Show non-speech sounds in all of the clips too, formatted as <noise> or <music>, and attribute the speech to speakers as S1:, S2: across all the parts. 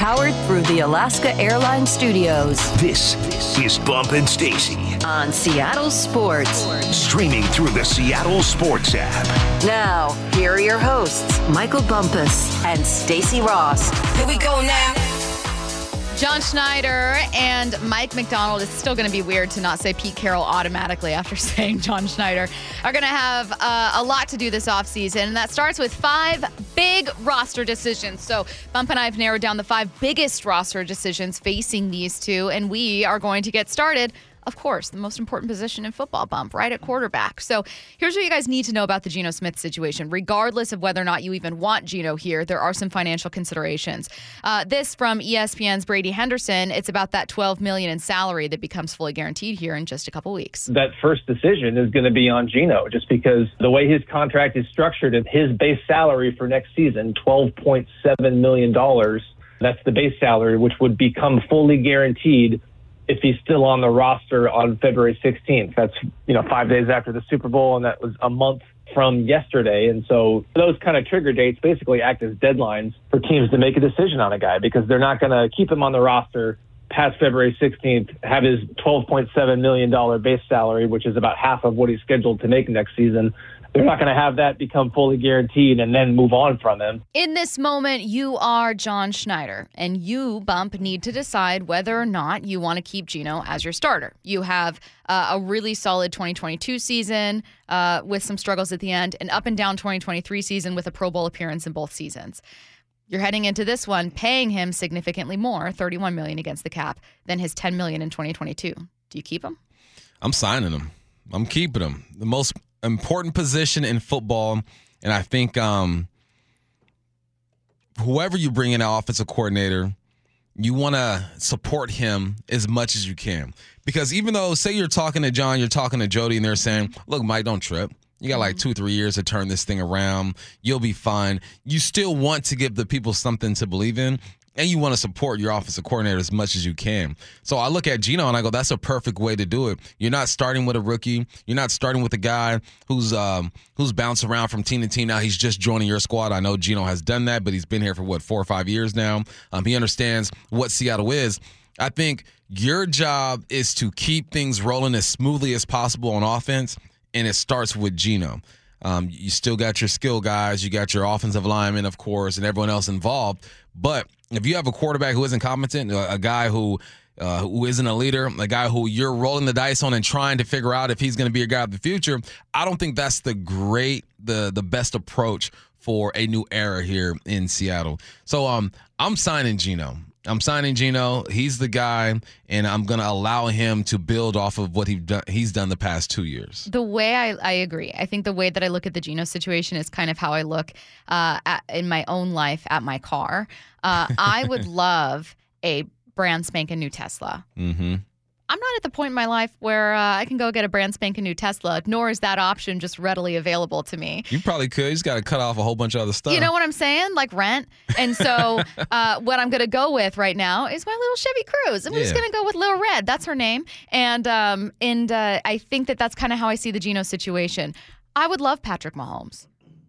S1: powered through the Alaska Airlines Studios
S2: This is Bump and Stacy,
S1: on Seattle Sports.
S2: streaming through the Seattle Sports app.
S1: Now, here are your hosts, Michael Bumpus and Stacy Ross.
S3: Here we go now.
S4: John Schneider and Mike Macdonald. It's still going to be weird to not say Pete Carroll automatically after <laughs> saying John Schneider. Are going to have uh, a lot to do this offseason. And that starts with five big roster decisions. So Bump and I have narrowed down the five biggest roster decisions facing these two. And we are going to get started. Of course, the most important position in football, bump, right at quarterback. So here's what you guys need to know about the Geno Smith situation. Regardless of whether or not you even want Geno here, there are some financial considerations. Uh, this from ESPN's Brady Henderson. It's about that 12 million in salary that becomes fully guaranteed here in just a couple weeks.
S5: that first decision is going to be on Geno, just because the way his contract is structured, his base salary for next season, twelve point seven million dollars. That's the base salary, which would become fully guaranteed if he's still on the roster on February 16th. That's you know five days after the Super Bowl, and that was a month from yesterday. And so those kind of trigger dates basically act as deadlines for teams to make a decision on a guy because they're not going to keep him on the roster past February 16th, have his $12.7 million base salary, which is about half of what he's scheduled to make next season. They're not going to have that become fully guaranteed and then move on from him.
S4: In this moment, you are John Schneider, and you, Bump, need to decide whether or not you want to keep Geno as your starter. You have uh, a really solid 2022 season uh, with some struggles at the end, an up and down 2023 season with a Pro Bowl appearance in both seasons. You're heading into this one paying him significantly more, 31 million against the cap, than his 10 million in 2022. Do you keep him?
S6: I'm signing him. I'm keeping him. The most important position in football, and I think um, whoever you bring in, an offensive coordinator, you want to support him as much as you can. Because even though, say you're talking to John, you're talking to Jody, and they're saying, "Look, Mike, don't trip." You got like two, three years to turn this thing around. You'll be fine. You still want to give the people something to believe in and you want to support your offensive coordinator as much as you can. So I look at Geno and I go, that's a perfect way to do it. You're not starting with a rookie. You're not starting with a guy who's um, who's bounced around from team to team. Now he's just joining your squad. I know Geno has done that, but he's been here for what four or five years now. Um, he understands what Seattle is. I think your job is to keep things rolling as smoothly as possible on offense, and it starts with Geno. Um, you still got your skill guys, you got your offensive linemen, of course, and everyone else involved. But if you have a quarterback who isn't competent, a, a guy who uh, who isn't a leader, a guy who you're rolling the dice on and trying to figure out if he's going to be a guy of the future, I don't think that's the great, the the best approach for a new era here in Seattle. So um, I'm signing Geno. I'm signing Geno. He's the guy, and I'm going to allow him to build off of what he done, he's done the past two years.
S4: The way I, I agree. I think the way that I look at the Geno situation is kind of how I look uh, at, in my own life at my car. Uh, I would <laughs> love a brand spanking new Tesla.
S6: Mm-hmm.
S4: I'm not at the point in my life where uh, I can go get a brand spanking new Tesla, nor is that option just readily available to me.
S6: You probably could. You just got to cut off a whole bunch of other stuff.
S4: You know what I'm saying? Like rent. And so, <laughs> uh, what I'm going to go with right now is my little Chevy Cruze. I'm just going to go with Lil Red. That's her name. And um, and uh, I think that that's kind of how I see the Geno situation. I would love Patrick Mahomes.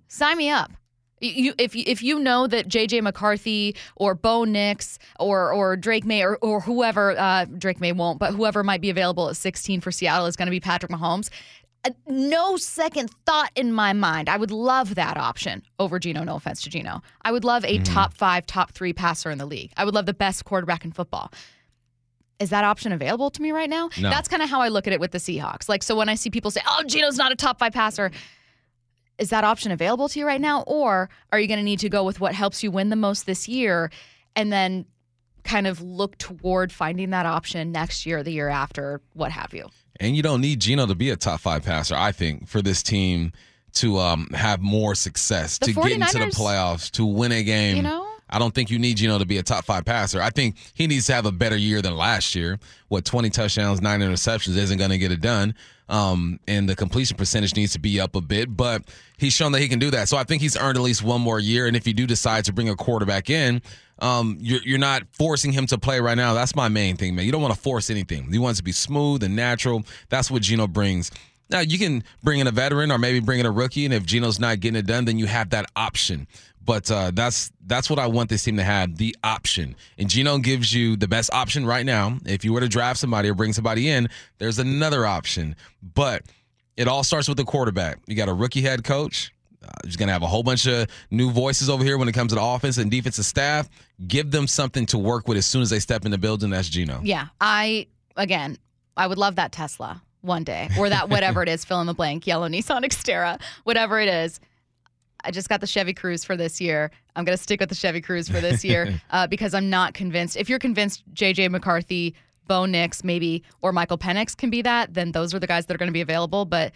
S4: Sign me up. You, if you, if you know that JJ McCarthy or Bo Nix or or Drake Maye or, or whoever uh, Drake Maye won't, but whoever might be available at 16 for Seattle is going to be Patrick Mahomes. Uh, no second thought in my mind. I would love that option over Geno. No offense to Geno. I would love a top five, top three passer in the league. I would love the best quarterback in football. Is that option available to me right now?
S6: No.
S4: That's kind of how I look at it with the Seahawks. Like, so when I see people say, oh, Geno's not a top five passer, is that option available to you right now? Or are you going to need to go with what helps you win the most this year and then kind of look toward finding that option next year, the year after, what have you?
S6: And you don't need Geno to be a top five passer, I think, for this team to um, have more success,
S4: The
S6: to get into the playoffs, to win a game.
S4: You know?
S6: I don't think you need Geno to be a top five passer. I think he needs to have a better year than last year. What, 20 touchdowns, nine interceptions isn't going to get it done. Um, and the completion percentage needs to be up a bit, but he's shown that he can do that. So I think he's earned at least one more year. And if you do decide to bring a quarterback in, um, you're, you're not forcing him to play right now. That's my main thing, man. You don't want to force anything. You want to be smooth and natural. That's what Geno brings. Now you can bring in a veteran or maybe bring in a rookie, and if Geno's not getting it done, then you have that option. But uh, that's that's what I want this team to have the option. And Geno gives you the best option right now. If you were to draft somebody or bring somebody in, there's another option. But it all starts with the quarterback. You got a rookie head coach. Uh, he's going to have a whole bunch of new voices over here when it comes to the offense and defensive staff. Give them something to work with as soon as they step in the building. That's Geno.
S4: Yeah. I, again, I would love that Tesla one day or that whatever it is, <laughs> fill in the blank, yellow Nissan Xterra, whatever it is. I just got the Chevy Cruze for this year. I'm going to stick with the Chevy Cruze for this year <laughs> uh, because I'm not convinced. If you're convinced JJ McCarthy, Bo Nix, maybe, or Michael Penix can be that, then those are the guys that are going to be available. But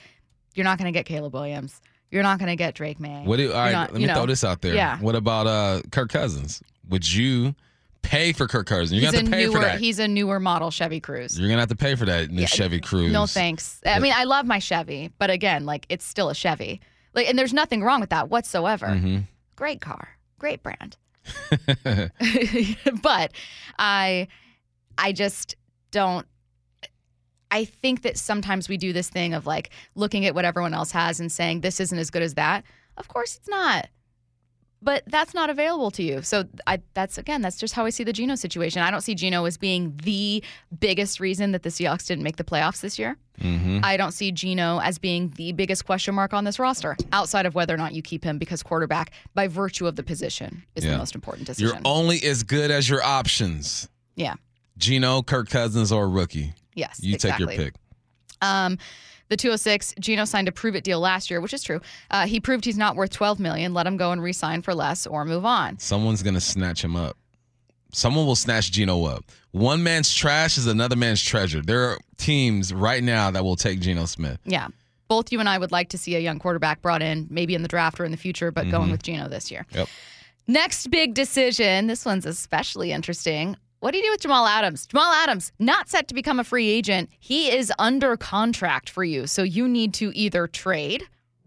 S4: you're not going to get Caleb Williams. You're not going to get Drake Maye.
S6: What do, all right,
S4: not-
S6: let me
S4: know,
S6: throw this out there.
S4: yeah.
S6: What about uh, Kirk Cousins? Would you pay for Kirk Cousins? You're
S4: He's
S6: going
S4: a
S6: to have to pay
S4: newer.
S6: for that.
S4: He's a newer model Chevy Cruze.
S6: You're going to have to pay for that new
S4: Yeah,
S6: Chevy Cruze.
S4: No thanks. I mean, I love my Chevy, but again, like it's still a Chevy. Like, and there's nothing wrong with that whatsoever.
S6: Mm-hmm.
S4: Great car, great brand. <laughs> <laughs> but I, I just don't. I think that sometimes we do this thing of like looking at what everyone else has and saying this isn't as good as that. Of course, it's not. But that's not available to you. So I, that's again, that's just how I see the Geno situation. I don't see Geno as being the biggest reason that the Seahawks didn't make the playoffs this year.
S6: Mm-hmm.
S4: I don't see Geno as being the biggest question mark on this roster, outside of whether or not you keep him because quarterback, by virtue of the position, is
S6: Yeah.
S4: the most important decision.
S6: You're only as good as your options.
S4: yeah.
S6: Geno, Kirk Cousins, or rookie.
S4: Yes.
S6: You
S4: exactly.
S6: take your pick.
S4: Um, the 206, Geno signed a prove it deal last year, which is true. Uh, he proved he's not worth 12 million. Let him go and re-sign for less or move on.
S6: Someone's going to snatch him up. Someone will snatch Geno up. One man's trash is another man's treasure. There are teams right now that will take Geno Smith.
S4: Yeah. Both you and I would like to see a young quarterback brought in, maybe in the draft or in the future, but going with Geno this year.
S6: Yep.
S4: Next big decision. This one's especially interesting. What do you do with Jamal Adams? Jamal Adams, not set to become a free agent. He is under contract for you. So you need to either trade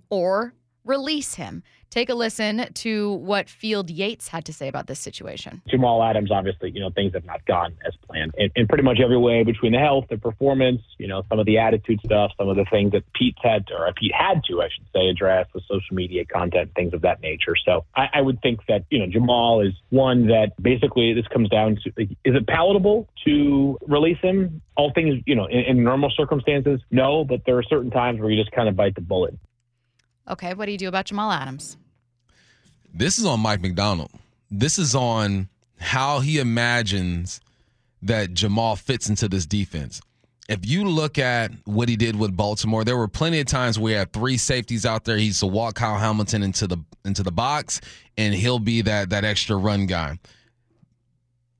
S4: or release him. Take a listen to what Field Yates had to say about this situation.
S3: Jamal Adams, obviously, you know, things have not gone as planned in, in pretty much every way between the health, the performance, you know, some of the attitude stuff, some of the things that Pete had or Pete had to, I should say, address with social media content, things of that nature. So I, I would think that, you know, Jamal is one that basically this comes down to, is it palatable to release him? All things, you know, in, in normal circumstances, no, but there are certain times where you just kind of bite the bullet.
S4: Okay, what do you do about Jamal Adams?
S6: This is on Mike Macdonald. This is on how he imagines that Jamal fits into this defense. If you look at what he did with Baltimore, there were plenty of times where he had three safeties out there. He used to walk Kyle Hamilton into the into the box, and he'll be that that extra run guy.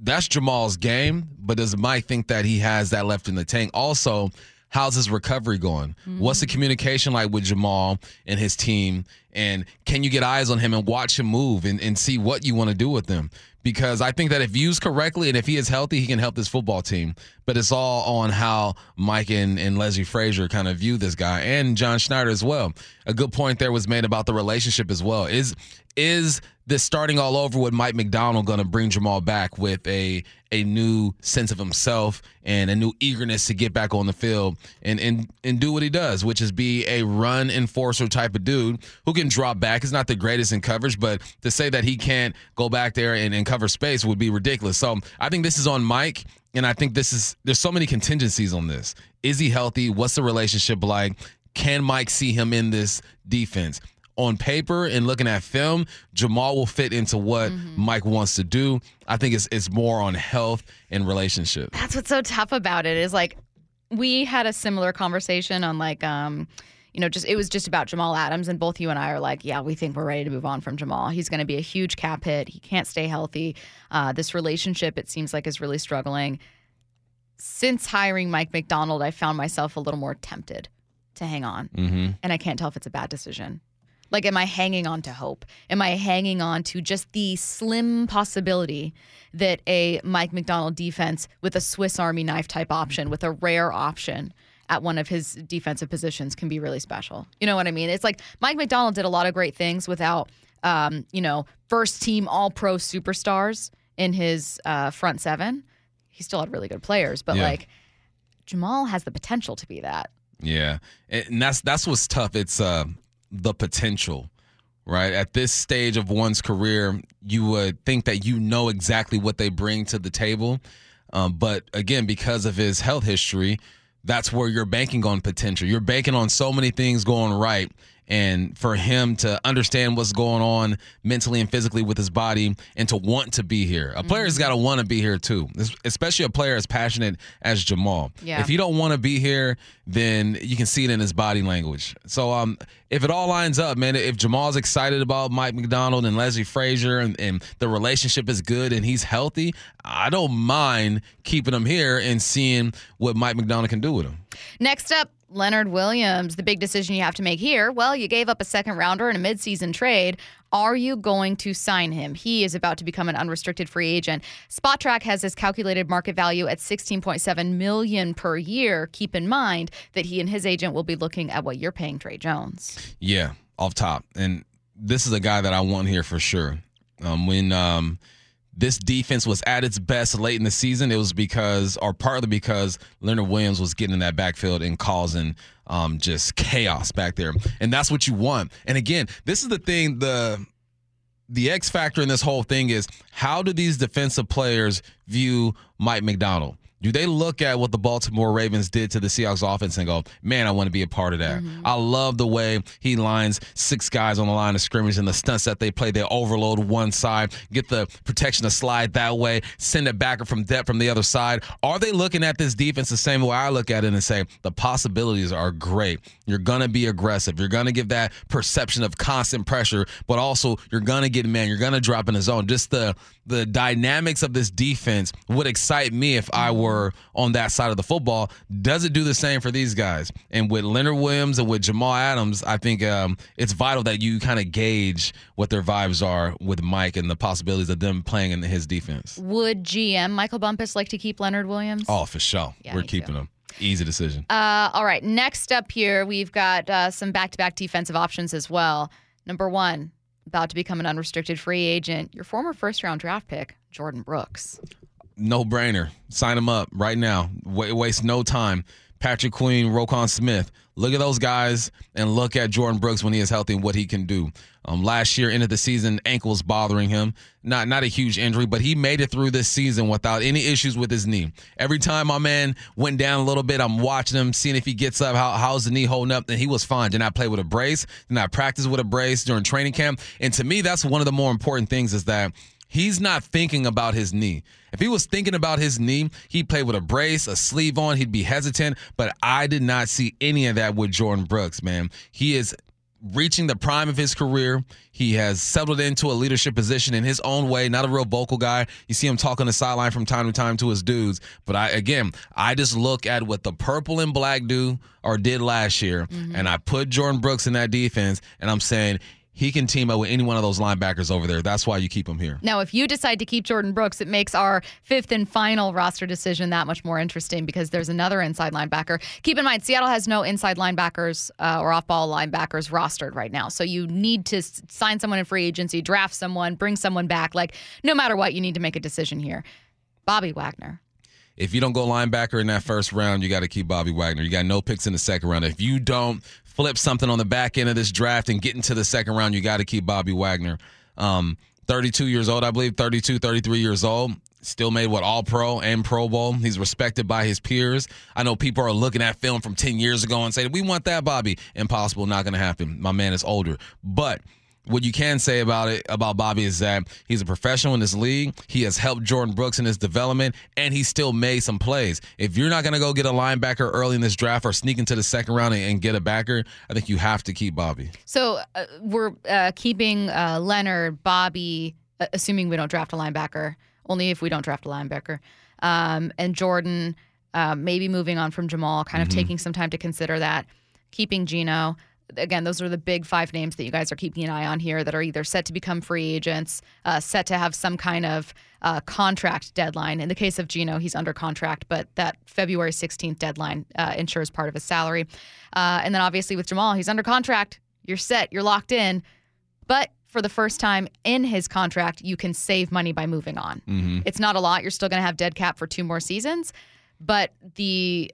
S6: That's Jamal's game, but does Mike think that he has that left in the tank? Also, how's his recovery going? What's the mm-hmm. communication like with Jamal and his team? And can you get eyes on him and watch him move and, and see what you want to do with them? Because I think that if used correctly and if he is healthy, he can help this football team. But it's all on how Mike and, and Leslie Frazier kind of view this guy and John Schneider as well. A good point there was made about the relationship as well. Is is this starting all over with Mike Macdonald going to bring Jamal back with a a new sense of himself and a new eagerness to get back on the field and and and do what he does, which is be a run enforcer type of dude who can drop back. Is not the greatest in coverage, but to say that he can't go back there and, and cover space would be ridiculous. So I think this is on Mike. And I think this is there's so many contingencies on this. Is he healthy? What's the relationship like? Can Mike see him in this defense? On paper and looking at film, Jamal will fit into what Mike wants to do. I think it's it's more on health and relationship.
S4: That's what's so tough about it is like we had a similar conversation on like um you know just it was just about Jamal Adams and both you and I are like yeah we think we're ready to move on from Jamal. He's going to be a huge cap hit. He can't stay healthy. Uh, this relationship it seems like is really struggling. Since hiring Mike Macdonald, I found myself a little more tempted to hang on.
S6: Mm-hmm.
S4: and I can't tell if it's a bad decision. Like, am I hanging on to hope? Am I hanging on to just the slim possibility that a Mike Macdonald defense with a Swiss Army knife type option, with a rare option at one of his defensive positions, can be really special? You know what I mean? It's like Mike Macdonald did a lot of great things without, um, you know, first team All Pro superstars in his uh, front seven. He still had really good players, but
S6: Yeah.
S4: like Jamal has the potential to be that.
S6: Yeah, and that's that's what's tough. It's uh, the potential right? At this stage of one's career, you would think that you know exactly what they bring to the table. Um, but again, because of his health history, that's where you're banking on potential. You're banking on so many things going right and for him to understand what's going on mentally and physically with his body and to want to be here. A player's
S4: Mm-hmm.
S6: got to want to be here too, especially a player as passionate as Jamal.
S4: Yeah.
S6: If you don't want to be here, then you can see it in his body language. So um, if it all lines up, man, if Jamal's excited about Mike Macdonald and Leslie Frazier and, and the relationship is good and he's healthy, I don't mind keeping him here and seeing what Mike Macdonald can do with him.
S4: Next up, Leonard Williams. The big decision you have to make here. Well, you gave up a second rounder in a midseason trade. Are you going to sign him? He is about to become an unrestricted free agent. Spotrac has his calculated market value at 16.7 million per year. Keep in mind that he and his agent will be looking at what you're paying Trey Jones.
S6: Yeah, off top. And this is a guy that I want here for sure. Um, when um, this defense was at its best late in the season, it was because, or partly because Leonard Williams was getting in that backfield and causing um, just chaos back there. And that's what you want. And again, this is the thing, the the X factor in this whole thing is how do these defensive players view Mike Macdonald? Do they look at what the Baltimore Ravens did to the Seahawks offense and go, man, I want to be a part of that? Mm-hmm. I love the way he lines six guys on the line of scrimmage and the stunts that they play. They overload one side, get the protection to slide that way, send it back from depth from the other side. Are they looking at this defense the same way I look at it and say, the possibilities are great? You're going to be aggressive. You're going to give that perception of constant pressure, but also you're going to get man. You're going to drop in the zone. Just the the dynamics of this defense would excite me if I were on that side of the football. Does it do the same for these guys? And with Leonard Williams and with Jamal Adams, I think um, it's vital that you kind of gauge what their vibes are with Mike and the possibilities of them playing in his defense.
S4: Would GM Michael Bumpus like to keep Leonard Williams?
S6: Oh, for sure.
S4: Yeah,
S6: We're keeping
S4: too.
S6: him. Easy decision.
S4: Uh, all right. Next up here, we've got uh, some back to back defensive options as well. Number one, about to become an unrestricted free agent, your former first round draft pick, Jordyn Brooks.
S6: No brainer. Sign him up right now. Wa waste no time. Patrick Queen, Roquan Smith. Look at those guys and look at Jordyn Brooks when he is healthy and what he can do. Um, last year, end of the season, ankles bothering him. Not not a huge injury, but he made it through this season without any issues with his knee. Every time my man went down a little bit, I'm watching him, seeing if he gets up. How, how's the knee holding up? And he was fine. Did not play with a brace. Did not practice with a brace during training camp. And to me, that's one of the more important things is that He's not thinking about his knee. If he was thinking about his knee, he'd play with a brace, a sleeve on, he'd be hesitant. But I did not see any of that with Jordyn Brooks, man. He is reaching the prime of his career. He has settled into a leadership position in his own way, not a real vocal guy. You see him talking the sideline from time to time to his dudes. But I again, I just look at what the purple and black do or did last year, mm-hmm. and I put Jordyn Brooks in that defense, and I'm saying he can team up with any one of those linebackers over there. That's why you keep him here.
S4: Now, if you decide to keep Jordyn Brooks, it makes our fifth and final roster decision that much more interesting because there's another inside linebacker. Keep in mind, Seattle has no inside linebackers uh, or off ball linebackers rostered right now. So you need to sign someone in free agency, draft someone, bring someone back. Like, no matter what, you need to make a decision here. Bobby Wagner.
S6: If you don't go linebacker in that first round, you got to keep Bobby Wagner. You got no picks in the second round. If you don't flip something on the back end of this draft and get into the second round, you got to keep Bobby Wagner. Um, 32 years old, I believe, 32, 33 years old. Still made what All Pro and Pro Bowl. He's respected by his peers. I know people are looking at film from 10 years ago and say, We want that, Bobby. Impossible, not going to happen. My man is older. But what you can say about it about Bobby is that he's a professional in this league. He has helped Jordyn Brooks in his development, and he still made some plays. If you're not going to go get a linebacker early in this draft or sneak into the second round and, and get a backer, I think you have to keep Bobby.
S4: So uh, we're uh, keeping uh, Leonard, Bobby, uh, assuming we don't draft a linebacker, only if we don't draft a linebacker, um, and Jordan, uh, maybe moving on from Jamal, kind of taking some time to consider that, keeping Geno. Again, those are the big five names that you guys are keeping an eye on here that are either set to become free agents, uh, set to have some kind of uh, contract deadline. In the case of Geno, he's under contract, but that February 16th deadline uh, ensures part of his salary. Uh, and then obviously with Jamal, he's under contract. You're set, you're locked in. But for the first time in his contract, you can save money by moving on. It's not a lot. You're still going to have dead cap for two more seasons, but the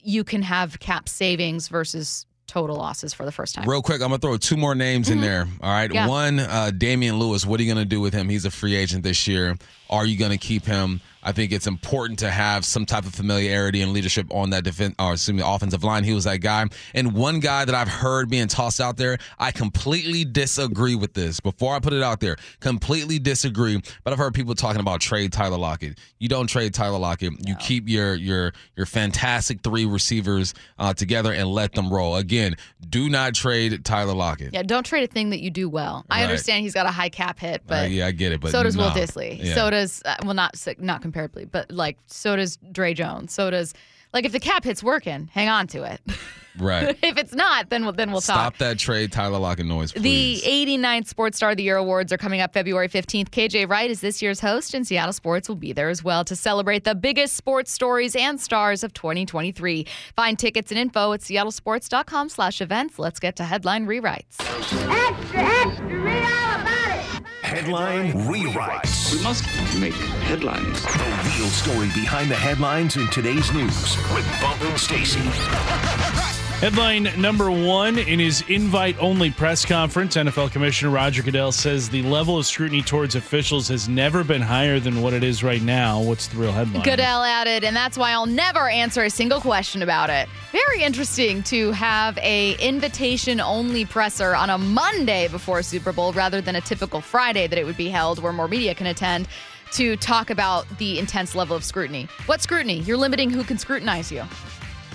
S4: you can have cap savings versus total losses for the first time.
S6: Real quick, I'm gonna throw two more names in there. All right,
S4: Mm-hmm. Yeah.
S6: one, uh, Damien Lewis. What are you gonna do with him? He's a free agent this year. Are you gonna keep him? I think it's important to have some type of familiarity and leadership on that defense, or excuse me, offensive line. He was that guy. And one guy that I've heard being tossed out there, I completely disagree with this. Before I put it out there, completely disagree. But I've heard people talking about trade Tyler Lockett. You don't trade Tyler Lockett. You keep your your your fantastic three receivers uh, together and let them roll. Again, do not trade Tyler Lockett.
S4: Yeah, don't trade a thing that you do well. I understand he's got a high cap hit, but
S6: Uh, yeah, I get it, but
S4: so does Will
S6: no.
S4: Disley.
S6: Yeah.
S4: So does uh, well, not not comparably, but like so does Dre Jones. So does like if the cap hit's working, hang on to it. <laughs>
S6: right.
S4: if it's not, then we'll then we'll talk.
S6: Stop that trade Tyler Lockett noise,
S4: The
S6: please.
S4: 89th Sports Star of the Year awards are coming up February 15th. KJ Wright is this year's host, and Seattle Sports will be there as well to celebrate the biggest sports stories and stars of 2023. Find tickets and info at seattlesports.com slash events. Let's get to headline rewrites.
S2: Headline rewrites.
S7: We must make headlines.
S2: The real story behind the headlines in today's news with Bump and Stacy. <laughs>
S8: Headline number one in his invite only press conference, NFL Commissioner Roger Goodell says the level of scrutiny towards officials has never been higher than what it is right now. What's the real headline?
S4: Goodell added, and that's why I'll never answer a single question about it. Very interesting to have a invitation only presser on a Monday before Super Bowl rather than a typical Friday that it would be held where more media can attend to talk about the intense level of scrutiny. What scrutiny? You're limiting who can scrutinize you.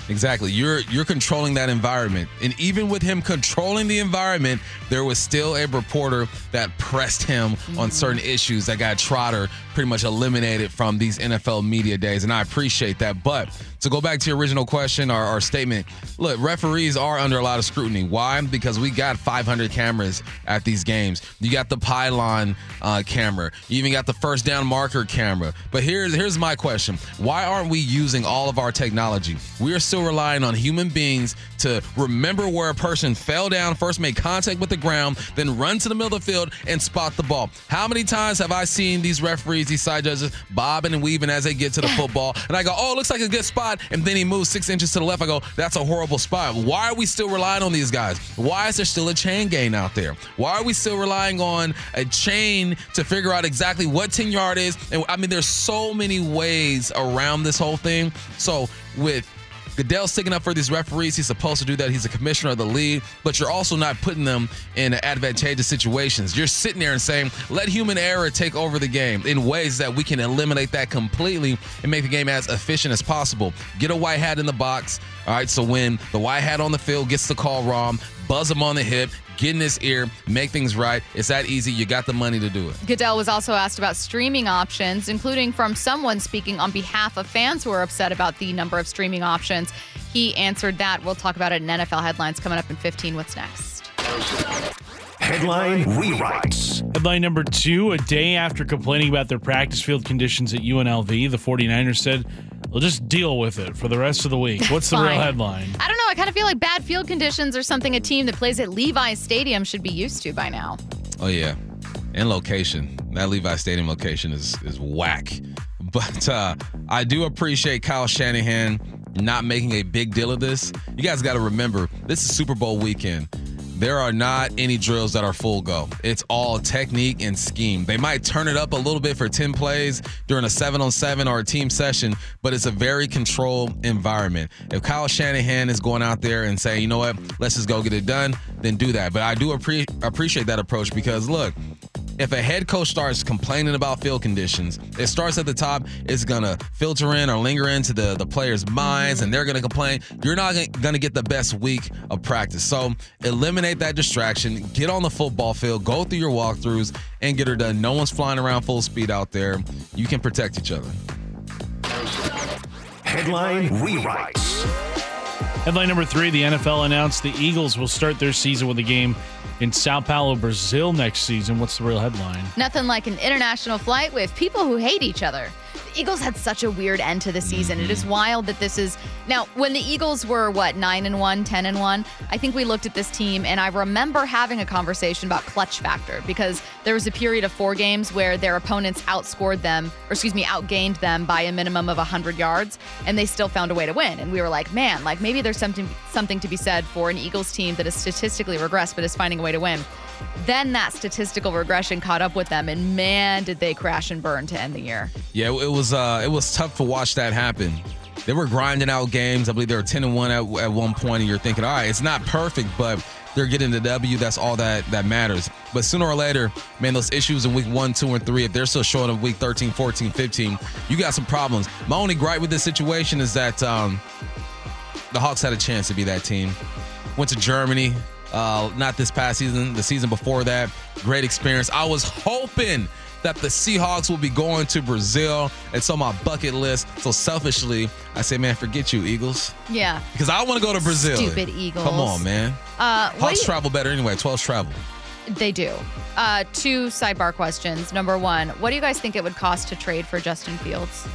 S6: Exactly. You're you're controlling that environment. And even with him controlling the environment, there was still a reporter that pressed him on mm-hmm. certain issues that got Trotter pretty much eliminated from these NFL media days. And I appreciate that. But to go back to your original question or, or statement, look, referees are under a lot of scrutiny. Why? Because we got 500 cameras at these games. You got the pylon uh, camera. You even got the first down marker camera. But here's here's my question: Why aren't we using all of our technology? We are still relying on human beings to remember where a person fell down, first make contact with the ground, then run to the middle of the field and spot the ball. How many times have I seen these referees, these side judges, bobbing and weaving as they get to the football, and I go, "Oh, looks like a good spot," and then he moves six inches to the left. I go, "That's a horrible spot." Why are we still relying on these guys? Why is there still a chain gain out there? Why are we still relying on a chain to figure out exactly what 10 yard is? And I mean, there's so many ways around this whole thing. So with Goodell sticking up for these referees. He's supposed to do that. He's a commissioner of the league, but you're also not putting them in advantageous situations. You're sitting there and saying, let human error take over the game in ways that we can eliminate that completely and make the game as efficient as possible. Get a white hat in the box. All right, so when the white hat on the field gets the call wrong, buzz him on the hip, get in his ear, make things right. It's that easy. You got the money to do it.
S4: Goodell was also asked about streaming options, including from someone speaking on behalf of fans who are upset about the number of streaming options. He answered that. We'll talk about it in NFL headlines coming up in 15. What's next?
S2: Headline rewrites.
S8: Headline number two A day after complaining about their practice field conditions at UNLV, the 49ers said they'll just deal with it for the rest of the week. What's the real headline?
S4: I don't know. I kind of feel like bad field conditions are something a team that plays at Levi's Stadium should be used to by now.
S6: Oh yeah, and location. That Levi Stadium location is is whack. <laughs> But uh, I do appreciate Kyle Shanahan not making a big deal of this. You guys got to remember, this is Super Bowl weekend. There are not any drills that are full go. It's all technique and scheme. They might turn it up a little bit for 10 plays during a 7 on 7 or a team session, but it's a very controlled environment. If Kyle Shanahan is going out there and saying, you know what, let's just go get it done, then do that. But I do appre- appreciate that approach because, look, if a head coach starts complaining about field conditions, it starts at the top. It's gonna filter in or linger into the the players' minds, and they're gonna complain. You're not gonna- gonna get the best week of practice. So eliminate that distraction. Get on the football field. Go through your walkthroughs and get her done. No one's flying around full speed out there. You can protect each other.
S2: Headline rewrites.
S8: Headline number three The NFL announced the Eagles will start their season with a game in Sao Paulo, Brazil next season. What's the real headline?
S4: Nothing like an international flight with people who hate each other. The Eagles had such a weird end to the season. It is mm-hmm. wild that this is now when the Eagles were what nine and one, 10 and one. I think we looked at this team and I remember having a conversation about clutch factor because there was a period of four games where their opponents outscored them, or excuse me, outgained them by a minimum of 100 yards, and they still found a way to win. And we were like, man, like maybe there's something something to be said for an Eagles team that is statistically regressed but is finding a way to win. Then that statistical regression caught up with them, and man, did they crash and burn to end the year.
S6: Yeah, it was uh, it was tough to watch that happen. They were grinding out games. I believe they were ten and one at, at one point, and you're thinking, all right, it's not perfect, but they're getting the W. That's all that that matters. But sooner or later, man, those issues in week one, two, and three, if they're still showing up week 13, 14, 15, you got some problems. My only gripe with this situation is that um, the Hawks had a chance to be that team. Went to Germany, uh, not this past season, the season before that. Great experience. I was hoping that the Seahawks will be going to Brazil. It's on my bucket list. So selfishly, I say, man, forget you, Eagles.
S4: Yeah.
S6: Because I want to go to Brazil.
S4: Stupid Eagles.
S6: Come on, man.
S4: Uh,
S6: Hawks
S4: you-
S6: travel better anyway. 12's travel.
S4: They do. Uh, two sidebar questions. Number one, what do you guys think it would cost to trade for Justin Fields?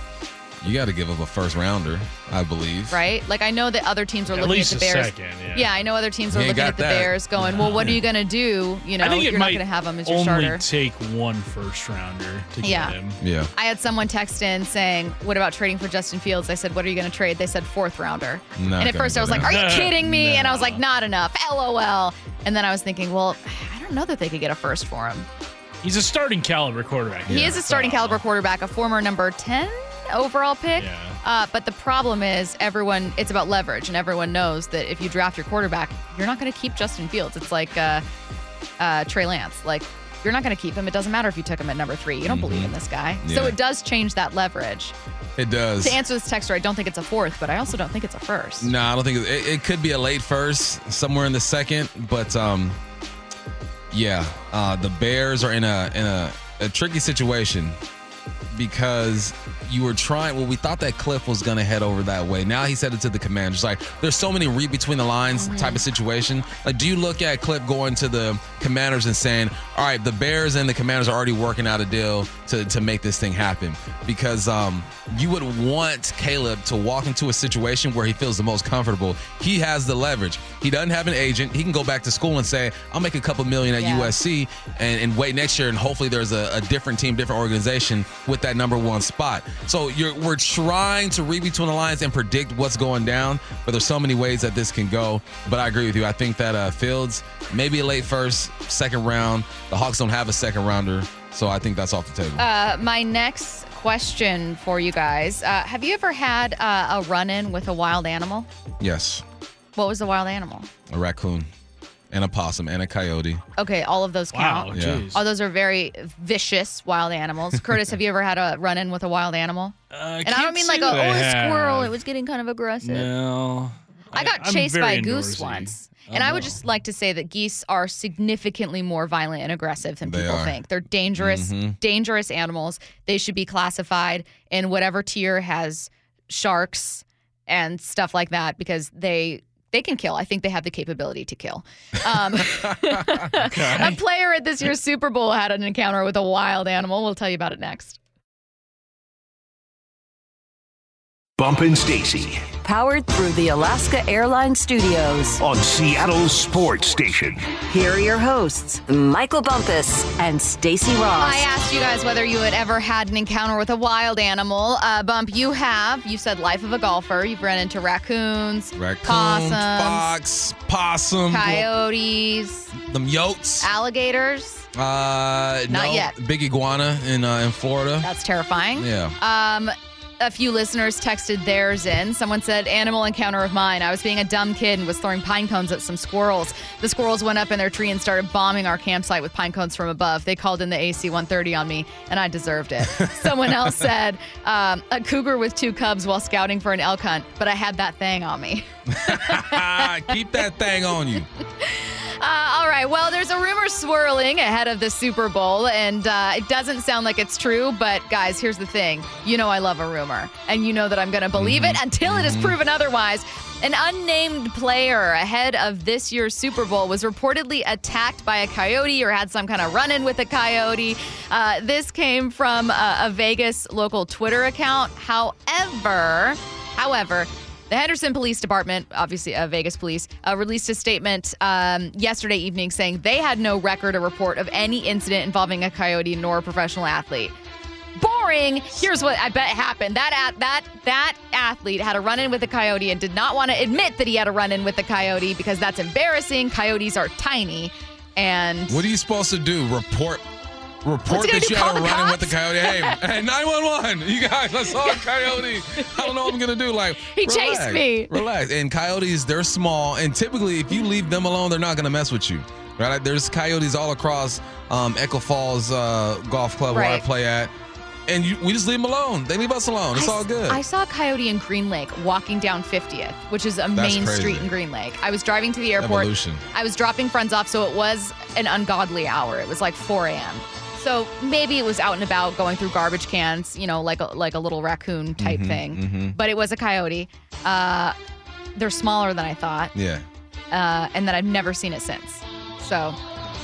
S6: You got to give up a first rounder, I believe.
S4: Right? Like I know that other teams are
S8: At
S4: looking
S8: least
S4: at the
S8: a
S4: Bears.
S8: second, yeah.
S4: I know other teams are looking at the
S6: that.
S4: Bears, going, "Well, what are you going to do? You know,
S8: I think it
S4: you're not
S8: might
S4: going to have him as your starter.
S8: only
S4: starter."
S8: take one first rounder to
S4: Yeah.
S8: get him.
S6: Yeah.
S4: I had someone text in saying, "What about trading for Justin Fields?" I said, "What are you going to trade?" They said fourth rounder.
S6: Not
S4: and at first I
S6: go
S4: was like, "Are you <laughs> kidding me?" And I was like, "Not enough." LOL. And then I was thinking, "Well, I don't know that they could get a first for him."
S8: He's a starting caliber quarterback.
S4: He is a starting
S8: So-
S4: caliber quarterback, a former number 10 overall pick.
S8: Yeah.
S4: Uh, but the problem is, everyone, it's about leverage, and everyone knows that if you draft your quarterback, you're not going to keep Justin Fields. It's like uh, uh, Trey Lance. Like, you're not going to keep him. It doesn't matter if you took him at number three. You don't believe in this guy. So
S6: Mm-hmm.
S4: It does change that leverage.
S6: It does.
S4: To answer this texter, I don't think it's a fourth, but I also don't think it's a first.
S6: No, I don't think it, it, it could be a late first, somewhere in the second, but um, yeah, uh, the Bears are in a in a, a tricky situation because you were trying. Well, we thought that Cliff was gonna head over that way. Now he's headed to the Commanders. Like, there's so many read between the lines type of situation. Like, do you look at Cliff going to the Commanders and saying, "All right, the Bears and the Commanders are already working out a deal to to make this thing happen"? Because um, you would want Caleb to walk into a situation where he feels the most comfortable. He has the leverage. He doesn't have an agent. He can go back to school and say, "I'll make a couple million at
S4: Yeah.
S6: USC," and, and wait next year, and hopefully there's a, a different team, different organization with that number one spot. So you're we're trying to read between the lines and predict what's going down, but there's so many ways that this can go. But I agree with you. I think that uh, Fields maybe a late first, second round. The Hawks don't have a second rounder, so I think that's off the table.
S4: Uh, my next question for you guys uh, Have you ever had uh, a run in with a wild animal?
S6: yes,
S4: What was the wild animal?
S6: a raccoon, and a possum, and a coyote.
S4: Okay, all of those count.
S8: Wow,
S6: Yeah.
S8: jeez.
S4: Oh, those are very vicious wild animals. <laughs> Curtis, have you ever had a run in with a wild animal?
S8: Uh,
S4: And I don't mean like a, oh, a squirrel. It was getting kind of aggressive.
S8: No.
S4: I got
S8: I'm
S4: chased by a goose
S8: indoorsy.
S4: once.
S8: Oh,
S4: And I would
S8: no.
S4: just like to say that geese are significantly more violent and aggressive than
S6: They
S4: people
S6: are.
S4: think. They're dangerous, dangerous animals. They should be classified in whatever tier has sharks and stuff like that because they they can kill. I think they have the capability to kill. Um, <laughs> a player at this year's Super Bowl had an encounter with a wild animal. We'll tell you about it next.
S2: Bumpin' Stacy
S1: Powered through the Alaska Airlines Studios.
S2: on Seattle's Sports Station.
S1: Here are your hosts, Michael Bumpus and Stacy Ross.
S4: I asked you guys whether you had ever had an encounter with a wild animal. Uh, Bump, you have. You said life of a golfer. You've run into raccoons,
S6: raccoons,
S4: possums,
S6: fox, possum,
S4: coyotes,
S6: them yotes.
S4: alligators.
S6: Uh,
S4: Not
S6: no,
S4: yet.
S6: Big iguana in uh, in Florida.
S4: That's terrifying.
S6: Yeah.
S4: Um, a few listeners texted theirs in. Someone said, Animal encounter of mine. I was being a dumb kid and was throwing pine cones at some squirrels. The squirrels went up in their tree and started bombing our campsite with pine cones from above. They called in the AC 130 on me, and I deserved it. <laughs> Someone else said, um, A cougar with two cubs while scouting for an elk hunt, but I had that thing on me. <laughs>
S6: Keep that thing on you. <laughs>
S4: Uh, all right. Well, there's a rumor swirling ahead of the Super Bowl, and uh, it doesn't sound like it's true. But guys, here's the thing: you know, I love a rumor, and you know that I'm going to believe it until it is proven otherwise. An unnamed player ahead of this year's Super Bowl was reportedly attacked by a coyote or had some kind of run in with a coyote. Uh, this came from a, a Vegas local Twitter account. However, however, the Henderson Police Department, obviously uh, Vegas Police, uh, released a statement um, yesterday evening saying they had no record or report of any incident involving a coyote nor a professional athlete. Boring. Here's what I bet happened. That at, that that athlete had a run-in with a coyote and did not want to admit that he had a run-in with a coyote because that's embarrassing. Coyotes are tiny, and
S6: What are you supposed to do? Report report
S4: What's he gonna
S6: that you had a run with the coyote. Hey, <laughs> hey, 911. You guys, I saw a coyote. I don't know what I'm gonna do. Like
S4: He chased me.
S6: Relax. And coyotes, they're small, and typically, if you leave them alone, they're not gonna mess with you. Right? There's coyotes all across um, Echo Falls uh, Golf Club where I play at, and you, we just leave them alone. They leave us alone. It's
S4: I
S6: all good.
S4: I saw a coyote in Green Lake walking down 50th, which is a
S6: That's
S4: main
S6: crazy.
S4: street in Green Lake. I was driving to the airport.
S6: Evolution.
S4: I was dropping friends off, so it was an ungodly hour. It was like 4 a.m. So maybe it was out and about going through garbage cans, you know, like a, like a little raccoon type
S6: Mm-hmm,
S4: thing. But it was a coyote. Uh, they're smaller than I thought,
S6: yeah,
S4: uh, and then I've never seen it since. So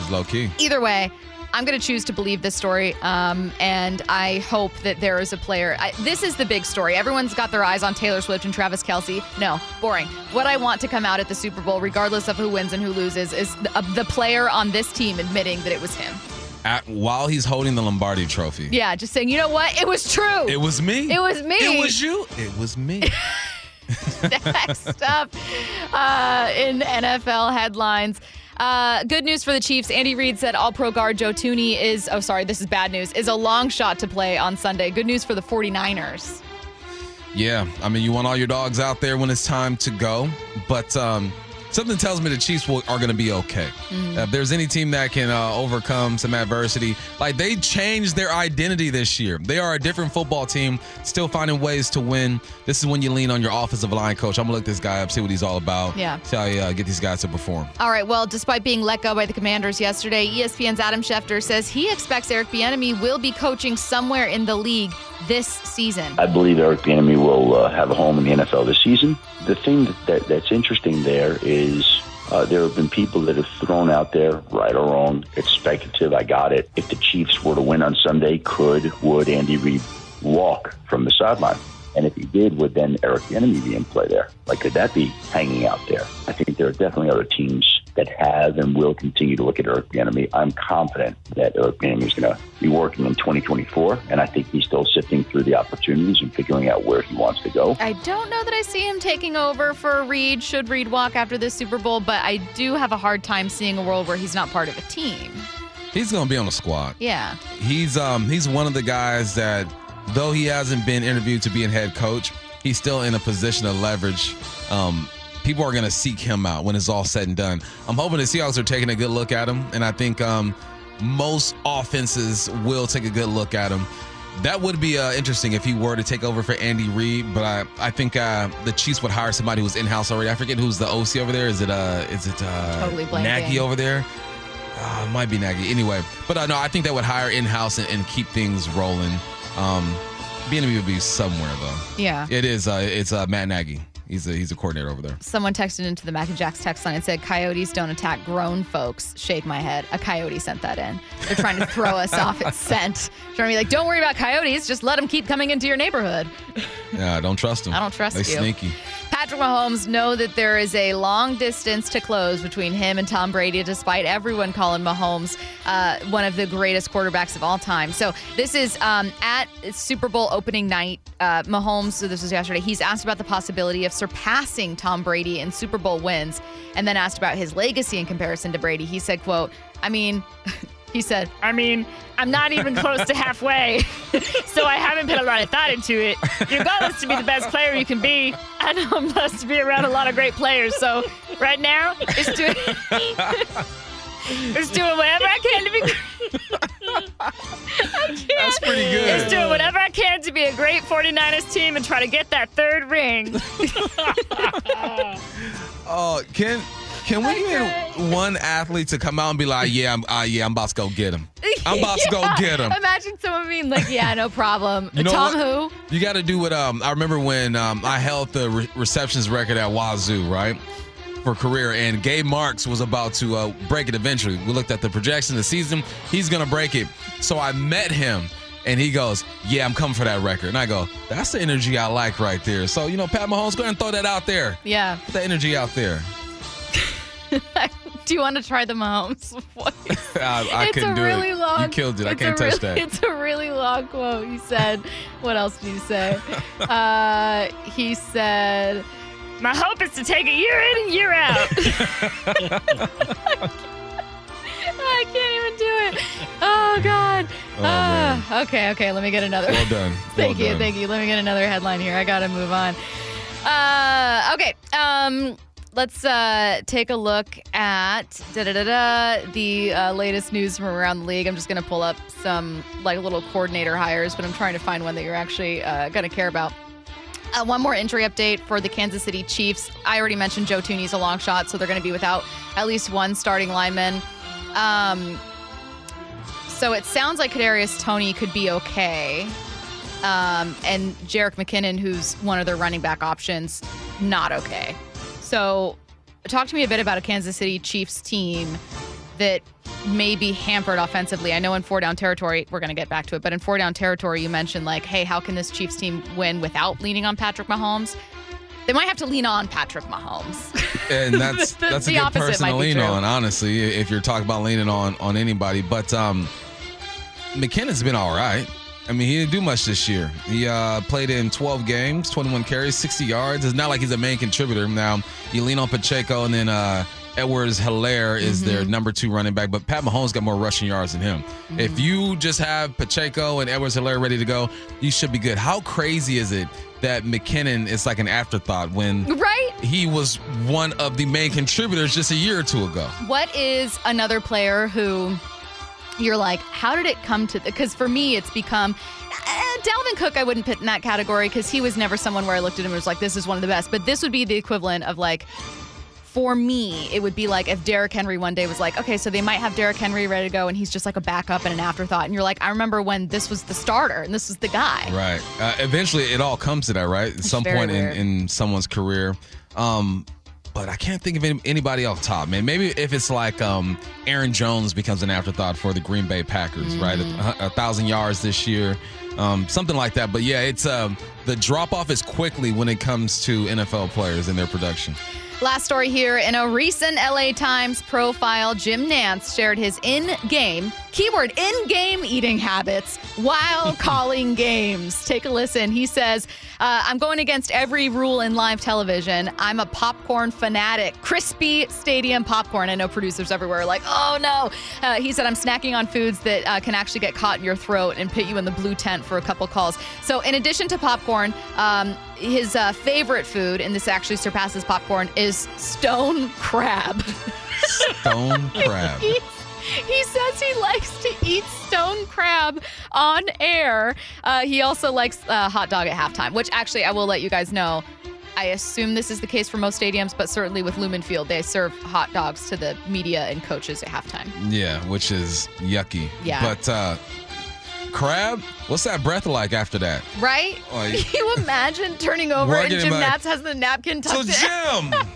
S6: it's low key.
S4: either way, I'm going to choose to believe this story. Um, and I hope that there is a player. I, this is the big story. Everyone's got their eyes on Taylor Swift and Travis Kelce. No, boring. What I want to come out at the Super Bowl, regardless of who wins and who loses, is the, uh, the player on this team admitting that it was him.
S6: At, while he's holding the Lombardi Trophy.
S4: Yeah, just saying, you know what? It was true.
S6: It was me.
S4: It was me.
S6: It was you. It was me. <laughs>
S4: Next up uh, in NFL headlines. Uh, good news for the Chiefs. Andy Reid said All Pro guard Joe Thuney is, oh, sorry, this is bad news, is a long shot to play on Sunday. Good news for the 49ers.
S6: Yeah, I mean, you want all your dogs out there when it's time to go, but um, something tells me the Chiefs will, are going to be okay.
S4: Mm.
S6: Uh, if there's any team that can uh, overcome some adversity, like they changed their identity this year. They are a different football team, still finding ways to win. This is when you lean on your offensive line coach. I'm gonna look this guy up, see what he's all about.
S4: Yeah.
S6: see how you uh, get these guys to perform.
S4: All right, well, despite being let go by the Commanders yesterday, ESPN's Adam Schefter says he expects Eric Bieniemy will be coaching somewhere in the league this season.
S9: I believe Eric Bieniemy will uh, have a home in the NFL this season. The thing that, that that's interesting there is uh, there have been people that have thrown out there, right or wrong, it's speculative. I got it. If the Chiefs were to win on Sunday, could would Andy Reid walk from the sideline? And if he did, would then Eric Bieniemy be in play there? Like, could that be hanging out there? I think there are definitely other teams that has and will continue to look at Eric Bieniemy. I'm confident that Eric Bieniemy is going to be working in 2024, and I think he's still sifting through the opportunities and figuring out where he wants to go.
S4: I don't know that I see him taking over for Reid, should Reid walk after this Super Bowl, but I do have a hard time seeing a world where he's not part of a team.
S6: He's gonna be on the squad.
S4: Yeah.
S6: he's um he's one of the guys that though he hasn't been interviewed to be a head coach, he's still in a position of leverage. Um, people are going to seek him out when it's all said and done. I'm hoping the Seahawks are taking a good look at him, and I think um, most offenses will take a good look at him. That would be uh, interesting if he were to take over for Andy Reid, but I, I think uh, the Chiefs would hire somebody who's in house already. I forget who's the OC over there. Is it uh is it uh
S4: Totally blanking.
S6: Nagy over there? Uh, it might be Nagy. Anyway, but uh, no, I think they would hire in house and, and keep things rolling. Um, B&B would be somewhere though.
S4: Yeah.
S6: It is. Uh, it's uh, Matt Nagy. He's a he's a coordinator over there.
S4: Someone texted into the Mac and Jack's text line and said, Coyotes don't attack grown folks. Shake my head. A coyote sent that in. They're trying to throw us off its scent. Trying to be like, don't worry about coyotes. Just let them keep coming into your neighborhood.
S6: Yeah, I don't trust them.
S4: I don't trust
S6: they
S4: you.
S6: sneaky.
S4: Patrick Mahomes know that there is a long distance to close between him and Tom Brady, despite everyone calling Mahomes uh, one of the greatest quarterbacks of all time. So this is um, at Super Bowl opening night. Uh, Mahomes, so this was yesterday. He's asked about the possibility of surpassing Tom Brady in Super Bowl wins, and then asked about his legacy in comparison to Brady. He said, "quote I mean." <laughs> He said, I mean, I'm not even close to halfway, <laughs> so I haven't put a lot of thought into it. Your goal is to be the best player you can be. I know I'm blessed to be around a lot of great players, so right now, it's doing, <laughs> it's doing whatever I can to be <laughs> I.
S6: That's pretty good.
S4: It's doing whatever I can to be a great 49ers team and try to get that third ring.
S6: Oh, Ken, Can we get one athlete to come out and be like, "Yeah, I'm, uh, yeah, I'm about to go get him. <laughs> I'm about to go get him."
S4: Imagine someone being like, "Yeah, no problem."
S6: You know
S4: Tom,
S6: what?
S4: who?
S6: You got to do what um I remember when um I held the re- receptions record at Wazoo, right? For career, and Gabe Marks was about to uh, break it eventually. We looked at the projection of the season; he's gonna break it. So I met him, and he goes, "Yeah, I'm coming for that record." And I go, "That's the energy I like right there." So you know, Pat Mahomes, go ahead and throw that out there.
S4: Yeah.
S6: Put the energy out there. <laughs>
S4: Do you want to try the Mahomes voice? <laughs> <laughs>
S6: I, I
S4: it's
S6: couldn't
S4: a
S6: do
S4: really
S6: it.
S4: long.
S6: you killed it. I can't touch
S4: really-
S6: that.
S4: It's a really long quote. He said, "What else did he say?" uh, he said, "My hope is to take a year in and year out." I can't even do it. Oh God.
S6: Oh.
S4: Ah, okay, okay. Let me get another.
S6: Well done.
S4: thank
S6: Well
S4: you,
S6: done.
S4: thank you. Let me get another headline here. I gotta move on. Uh, okay. Um, let's uh, take a look at da da da the uh, latest news from around the league. I'm just gonna pull up some like little coordinator hires, but I'm trying to find one that you're actually uh, gonna care about. Uh, one more injury update for the Kansas City Chiefs. I already mentioned Joe Thuney's a long shot, so they're going to be without at least one starting lineman. Um, so it sounds like Kadarius Toney could be okay. Um, and Jerick McKinnon, who's one of their running back options, not okay. So talk to me a bit about a Kansas City Chiefs team that may be hampered offensively. I know in four down territory, we're going to get back to it, but in four down territory, you mentioned like, hey, how can this Chiefs team win without leaning on Patrick Mahomes? They might have to lean on Patrick Mahomes.
S6: and <laughs> that's
S4: The-
S6: that's a
S4: the
S6: good
S4: opposite
S6: person to lean on, honestly. If you're talking about leaning on on anybody, but um, McKinnon's been all right. I mean, he didn't do much this year. He uh, played in 12 games, 21 carries, 60 yards. It's not like he's a main contributor. Now you lean on Pacheco, and then uh, Edwards Helaire is
S4: Mm-hmm.
S6: their number two running back. But Pat Mahomes got more rushing yards than him.
S4: Mm-hmm.
S6: If you just have Pacheco and Edwards Helaire ready to go, you should be good. How crazy is it that McKinnon is like an afterthought when
S4: right?
S6: he was one of the main contributors just a year or two ago.
S4: What is another player who you're like, how did it come to? The Because for me, it's become. eh, Dalvin Cook, I wouldn't put in that category because he was never someone where I looked at him and was like, this is one of the best. But this would be the equivalent of like, for me, it would be like if Derrick Henry one day was like, okay, so they might have Derrick Henry ready to go and he's just like a backup and an afterthought. And you're like, I remember when this was the starter and this was the guy.
S6: Right. Uh, eventually, it all comes to that, right? At some point in, in someone's career. Um, but I can't think of any, anybody off top, man. Maybe if it's like um, Aaron Jones becomes an afterthought for the Green Bay Packers, right?
S4: Mm-hmm.
S6: A, a thousand yards this year, um, something like that. But yeah, it's um, the drop off is quickly when it comes to NFL players and their production.
S4: Last story here. In a recent LA Times profile, Jim Nantz shared his in game, keyword in game eating habits while <laughs> calling games. Take a listen. He says, uh, I'm going against every rule in live television. I'm a popcorn fanatic. Crispy stadium popcorn. I know producers everywhere are like, oh no. Uh, he said, I'm snacking on foods that uh, can actually get caught in your throat and put you in the blue tent for a couple calls. So, in addition to popcorn, um, his uh, favorite food, and this actually surpasses popcorn, is stone crab.
S6: Stone <laughs> crab.
S4: he, he says he likes to eat stone crab on air. Uh, he also likes uh, hot dog at halftime, which actually I will let you guys know. I assume this is the case for most stadiums, but certainly with Lumen Field, they serve hot dogs to the media and coaches at halftime.
S6: Yeah, which is yucky.
S4: Yeah.
S6: But uh, crab, what's that breath like after that?
S4: Right?
S6: Like- <laughs>
S4: Can you imagine turning over and Jim Nantz has the napkin
S6: So
S4: tucked in?
S6: Jim.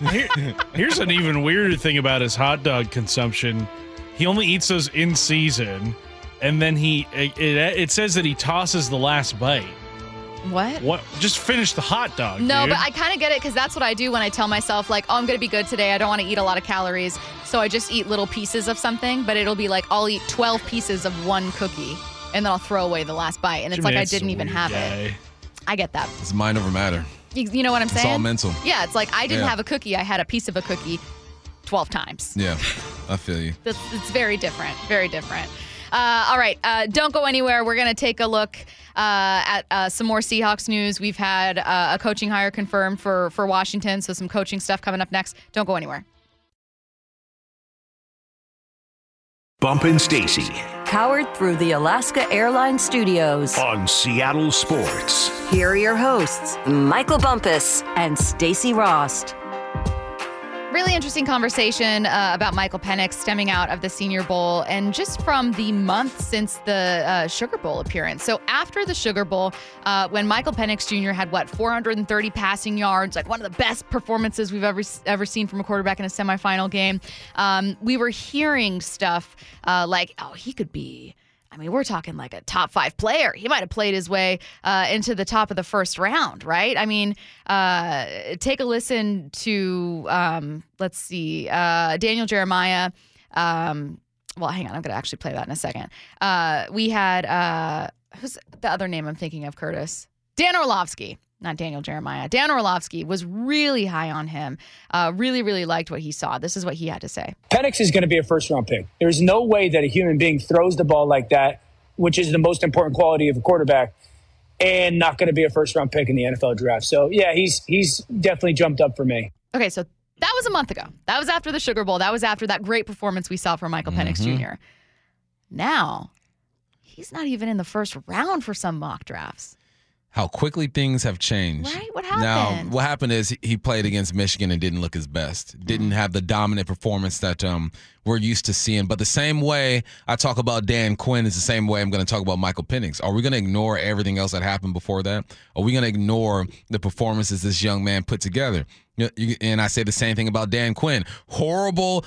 S6: <laughs>
S8: Here- here's an even weirder thing about his hot dog consumption. He only eats those in season, and then he it, it, it says that he tosses the last bite.
S4: What?
S8: What? Just finish the hot dog.
S4: No,
S8: dude.
S4: but I kind of get it because that's what I do when I tell myself, like, oh, I'm going to be good today. I don't want to eat a lot of calories. So I just eat little pieces of something, but it'll be like, I'll eat 12 pieces of one cookie and then I'll throw away the last bite. And it's
S8: Jim
S4: like I
S8: Nantz is a
S4: didn't even have
S8: guy.
S4: it. I get that.
S6: It's mind over matter.
S4: You, you know what I'm saying?
S6: It's all mental.
S4: Yeah, it's like I didn't
S6: Yeah.
S4: have a cookie. I had a piece of a cookie 12 times.
S6: Yeah, I feel you.
S4: It's, it's very different. Very different. Uh, all right, uh, don't go anywhere. We're going to take a look uh, at uh, some more Seahawks news. We've had uh, a coaching hire confirmed for for Washington, so some coaching stuff coming up next. Don't go anywhere.
S2: Bumpin' Stacy
S1: Powered through the Alaska Airlines Studios.
S2: on Seattle Sports.
S1: Here are your hosts, Michael Bumpus and Stacy Rost.
S4: Really interesting conversation uh, about Michael Penix stemming out of the Senior Bowl and just from the month since the uh, Sugar Bowl appearance. So after the Sugar Bowl, uh, when Michael Penix Jr. had what 430 passing yards, like one of the best performances we've ever ever seen from a quarterback in a semifinal game, um, we were hearing stuff uh, like, "Oh, he could be." I mean, we're talking like a top five player. He might have played his way uh, into the top of the first round, right? I mean, uh, take a listen to, um, let's see, uh, Daniel Jeremiah. Um, well, hang on, I'm going to actually play that in a second. Uh, we had, uh, who's the other name I'm thinking of, Curtis? Dan Orlovsky not Daniel Jeremiah. Dan Orlovsky was really high on him. Uh, really, really liked what he saw. This is what he had to say.
S10: Penix is going to be a first round pick. There's no way that a human being throws the ball like that, which is the most important quality of a quarterback, and not going to be a first round pick in the NFL draft. So yeah, he's he's definitely jumped up for me.
S4: Okay, so that was a month ago. That was after the Sugar Bowl. That was after that great performance we saw from Michael Penix
S6: Mm-hmm.
S4: Jr. Now, he's not even in the first round for some mock drafts.
S6: How quickly things have changed.
S4: Right? What happened?
S6: Now, what happened is he played against Michigan and didn't look his best. Didn't have the dominant performance that um, we're used to seeing. But the same way I talk about Dan Quinn is the same way I'm going to talk about Michael Penix. Are we going to ignore everything else that happened before that? Are we going to ignore the performances this young man put together? And I say the same thing about Dan Quinn. Horrible,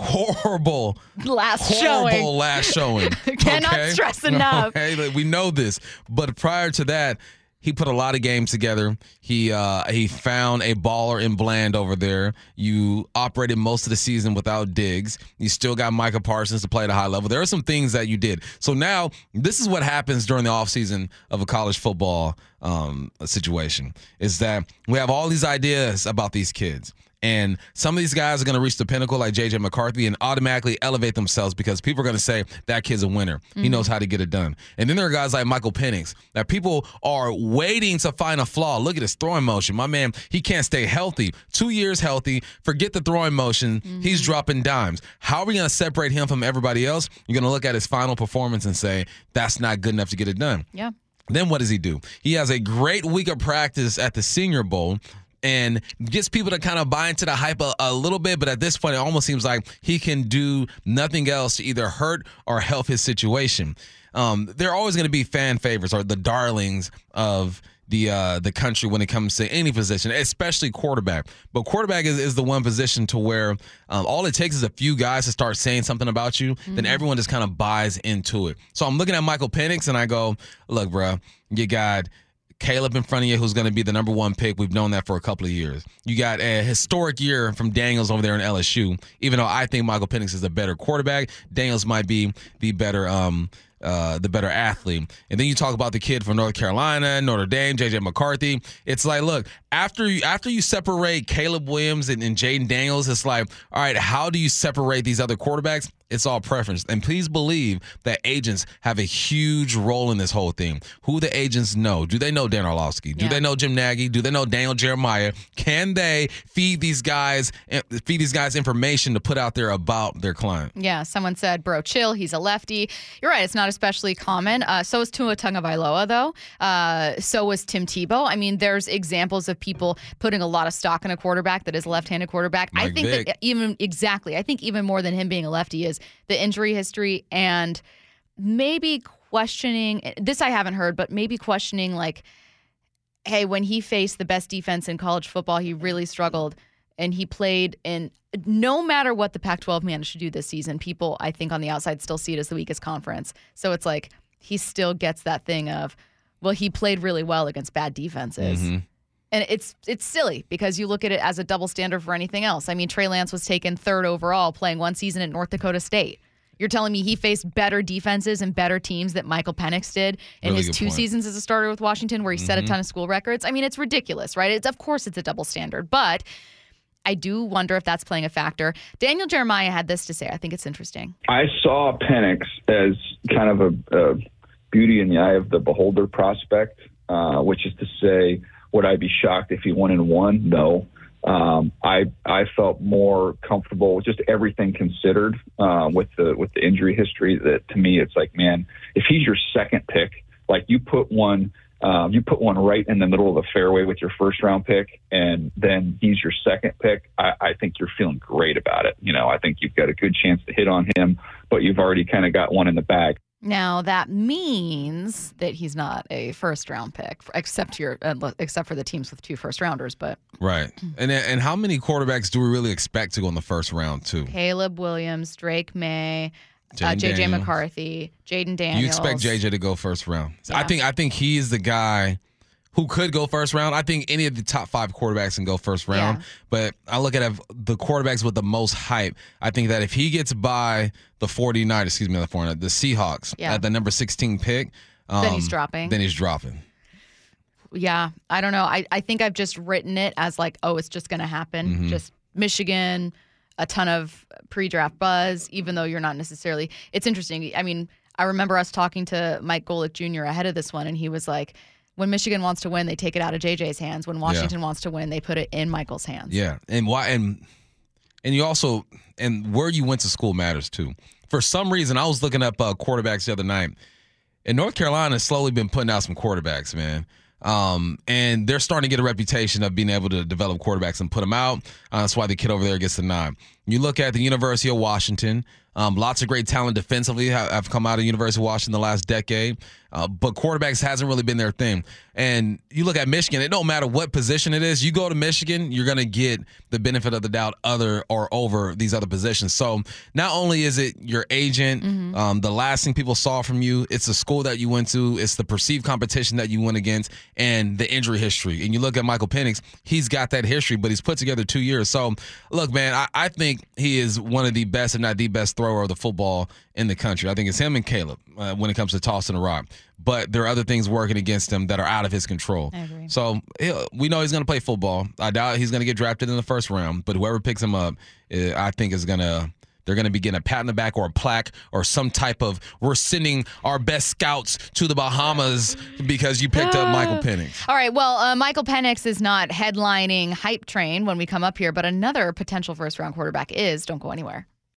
S6: horrible
S4: Last
S6: horrible
S4: showing.
S6: last showing. <laughs>
S4: Cannot
S6: okay?
S4: stress enough.
S6: Okay, like, we know this, but prior to that, he put a lot of games together. He uh, he found a baller in Bland over there. You operated most of the season without Diggs. You still got Micah Parsons to play at a high level. There are some things that you did. So now this is what happens during the offseason of a college football um, situation is that we have all these ideas about these kids. And some of these guys are going to reach the pinnacle like JJ McCarthy and automatically elevate themselves because people are going to say that kid's a winner. He mm-hmm. knows how to get it done. And then there are guys like Michael Penix that people are waiting to find a flaw. Look at his throwing motion. My man, he can't stay healthy. Two years healthy. Forget the throwing motion. He's mm-hmm. dropping dimes. How are we going to separate him from everybody else? You're going to look at his final performance and say, that's not good enough to get it done.
S4: Yeah.
S6: Then what does he do? He has a great week of practice at the Senior Bowl and gets people to kind of buy into the hype a, a little bit. But at this point, it almost seems like he can do nothing else to either hurt or help his situation. Um, they're always going to be fan favorites or the darlings of the uh, the country when it comes to any position, especially quarterback. But quarterback is, is the one position to where um, all it takes is a few guys to start saying something about you, then everyone just kind of buys into it. So I'm looking at Michael Penix and I go, look, bro, you got Caleb in front of you, who's going to be the number one pick. We've known that for a couple of years. You got a historic year from Daniels over there in LSU. Even though I think Michael Penix is a better quarterback, Daniels might be the better um uh the better athlete. And then you talk about the kid from North Carolina, Notre Dame, JJ McCarthy. It's like, look, after you after you separate Caleb Williams and, and Jayden Daniels, it's like, all right, how do you separate these other quarterbacks? It's all preference. And please believe that agents have a huge role in this whole thing. Who the agents know? Do they know Dan Orlovsky? Do
S4: Yeah.
S6: they know Jim Nagy? Do they know Daniel Jeremiah? Can they feed these guys eh, feed these guys information to put out there about their client?
S4: Yeah, someone said, bro, chill. He's a lefty. You're right. It's not especially common. Uh, so is Tua Tagovailoa, though. Uh, so was Tim Tebow. I mean, there's examples of people putting a lot of stock in a quarterback that is a left-handed quarterback. I think
S6: Vick.
S4: that even exactly. I think even more than him being a lefty is the injury history and maybe questioning. This I haven't heard, but maybe questioning like, hey, when he faced the best defense in college football, he really struggled and he played in no matter what the Pac 12 managed to do this season, people, I think, on the outside still see it as the weakest conference. So it's like he still gets that thing of, well, he played really well against bad defenses.
S6: Mm-hmm.
S4: And it's it's silly because you look at it as a double standard for anything else. I mean, Trey Lance was taken third overall playing one season at North Dakota State. You're telling me he faced better defenses and better teams that Michael Penix did in
S6: Really
S4: his two
S6: point.
S4: seasons as a starter with Washington, where he set a
S6: Mhm.
S4: ton of school records. I mean, it's ridiculous, right? It's of course it's a double standard, but I do wonder if that's playing a factor. Daniel Jeremiah had this to say. I think it's interesting.
S11: I saw Penix as kind of a, a beauty in the eye of the beholder prospect, uh, which is to say, would I be shocked if he won and won? No. Um, I I felt more comfortable just everything considered uh, with the with the injury history. That to me, it's like, man, if he's your second pick, like you put one um, you put one right in the middle of the fairway with your first round pick, and then he's your second pick. I, I think you're feeling great about it. You know, I think you've got a good chance to hit on him, but you've already kind of got one in the bag.
S4: Now that means that he's not a first round pick, except your uh, except for the teams with two first rounders. But
S6: Right. And and how many quarterbacks do we really expect to go in the first round too?
S4: Caleb Williams, Drake Maye, uh, JJ
S6: Daniels.
S4: McCarthy, Jayden Daniels.
S6: You expect JJ to go first round. I think I think he is the guy who could go first round. I think any of the top five quarterbacks can go first round.
S4: Yeah.
S6: But I look at the quarterbacks with the most hype. I think that if he gets by the 49, excuse me, the 49, the Seahawks
S4: Yeah.
S6: at the number 16 pick,
S4: Then he's
S6: um,
S4: dropping.
S6: Then he's dropping.
S4: Yeah, I don't know. I, I think I've just written it as like, oh, it's just going to happen.
S6: Mhm.
S4: Just Michigan, a ton of pre draft buzz, even though you're not necessarily. It's interesting. I mean, I remember us talking to Mike Golic Jr. ahead of this one, and he was like, when Michigan wants to win, they take it out of JJ's hands. When Washington wants to win, they put it in Michael's hands.
S6: Yeah, and why and and you also and where you went to school matters too. For some reason, I was looking up uh, quarterbacks the other night, and North Carolina has slowly been putting out some quarterbacks, man. Um, and they're starting to get a reputation of being able to develop quarterbacks and put them out. Uh, that's why the kid over there gets the nod. You look at the University of Washington. Um, lots of great talent defensively have, have come out of University of Washington the last decade, uh, but quarterbacks hasn't really been their thing. And you look at Michigan; it don't matter what position it is. You go to Michigan, you're going to get the benefit of the doubt other or over these other positions. So not only is it your agent, um, the last thing people saw from you, it's the school that you went to, it's the perceived competition that you went against, and the injury history. And you look at Michael Penix; he's got that history, but he's put together two years. So look, man, I, I think he is one of the best, if not the best, thrower of the football in the country. I think it's him and Caleb uh, when it comes to tossing a rock. But there are other things working against him that are out of his control.
S4: I agree.
S6: So we know he's going to play football. I doubt he's going to get drafted in the first round, but whoever picks him up, uh, I think is going to. They're going to be getting a pat in the back or a plaque or some type of we're sending our best scouts to the Bahamas because you picked up Michael Penix.
S4: All right. Well, uh, Michael Penix is not headlining Hype Train when we come up here, but another potential first round quarterback is. Don't go anywhere.